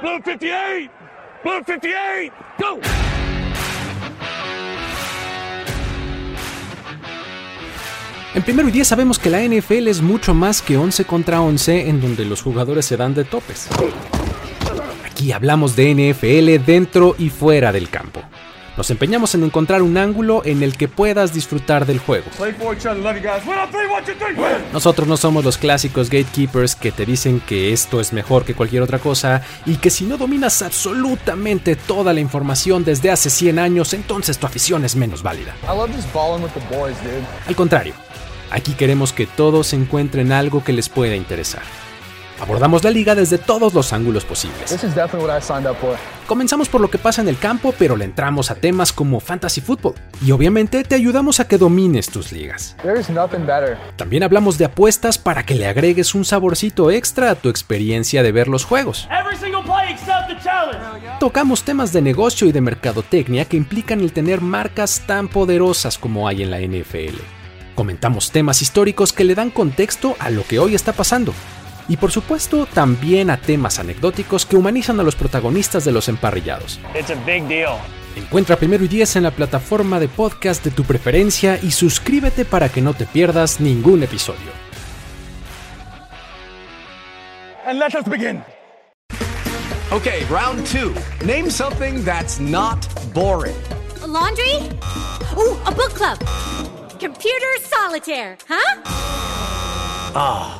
Blue 58! Blue 58! Go! En primero y 10 sabemos que la NFL es mucho más que 11 contra 11 en donde los jugadores se dan de topes. Aquí hablamos de NFL dentro y fuera del campo. Nos empeñamos en encontrar un ángulo en el que puedas disfrutar del juego. Nosotros no somos los clásicos gatekeepers que te dicen que esto es mejor que cualquier otra cosa y que si no dominas absolutamente toda la información desde hace 100 años, entonces tu afición es menos válida. Al contrario, aquí queremos que todos encuentren algo que les pueda interesar. Abordamos la liga desde todos los ángulos posibles. Comenzamos por lo que pasa en el campo, pero le entramos a temas como fantasy football. Y obviamente te ayudamos a que domines tus ligas. También hablamos de apuestas para que le agregues un saborcito extra a tu experiencia de ver los juegos. Tocamos temas de negocio y de mercadotecnia que implican el tener marcas tan poderosas como hay en la NFL. Comentamos temas históricos que le dan contexto a lo que hoy está pasando y por supuesto también a temas anecdóticos que humanizan a los protagonistas de los emparrillados. Encuentra Primero y Diez en la plataforma de podcast de tu preferencia y suscríbete para que no te pierdas ningún episodio. And let us begin. Okay, round two. Name something that's not boring. laundry? Ooh, a book club. Computer solitaire, huh? Ah.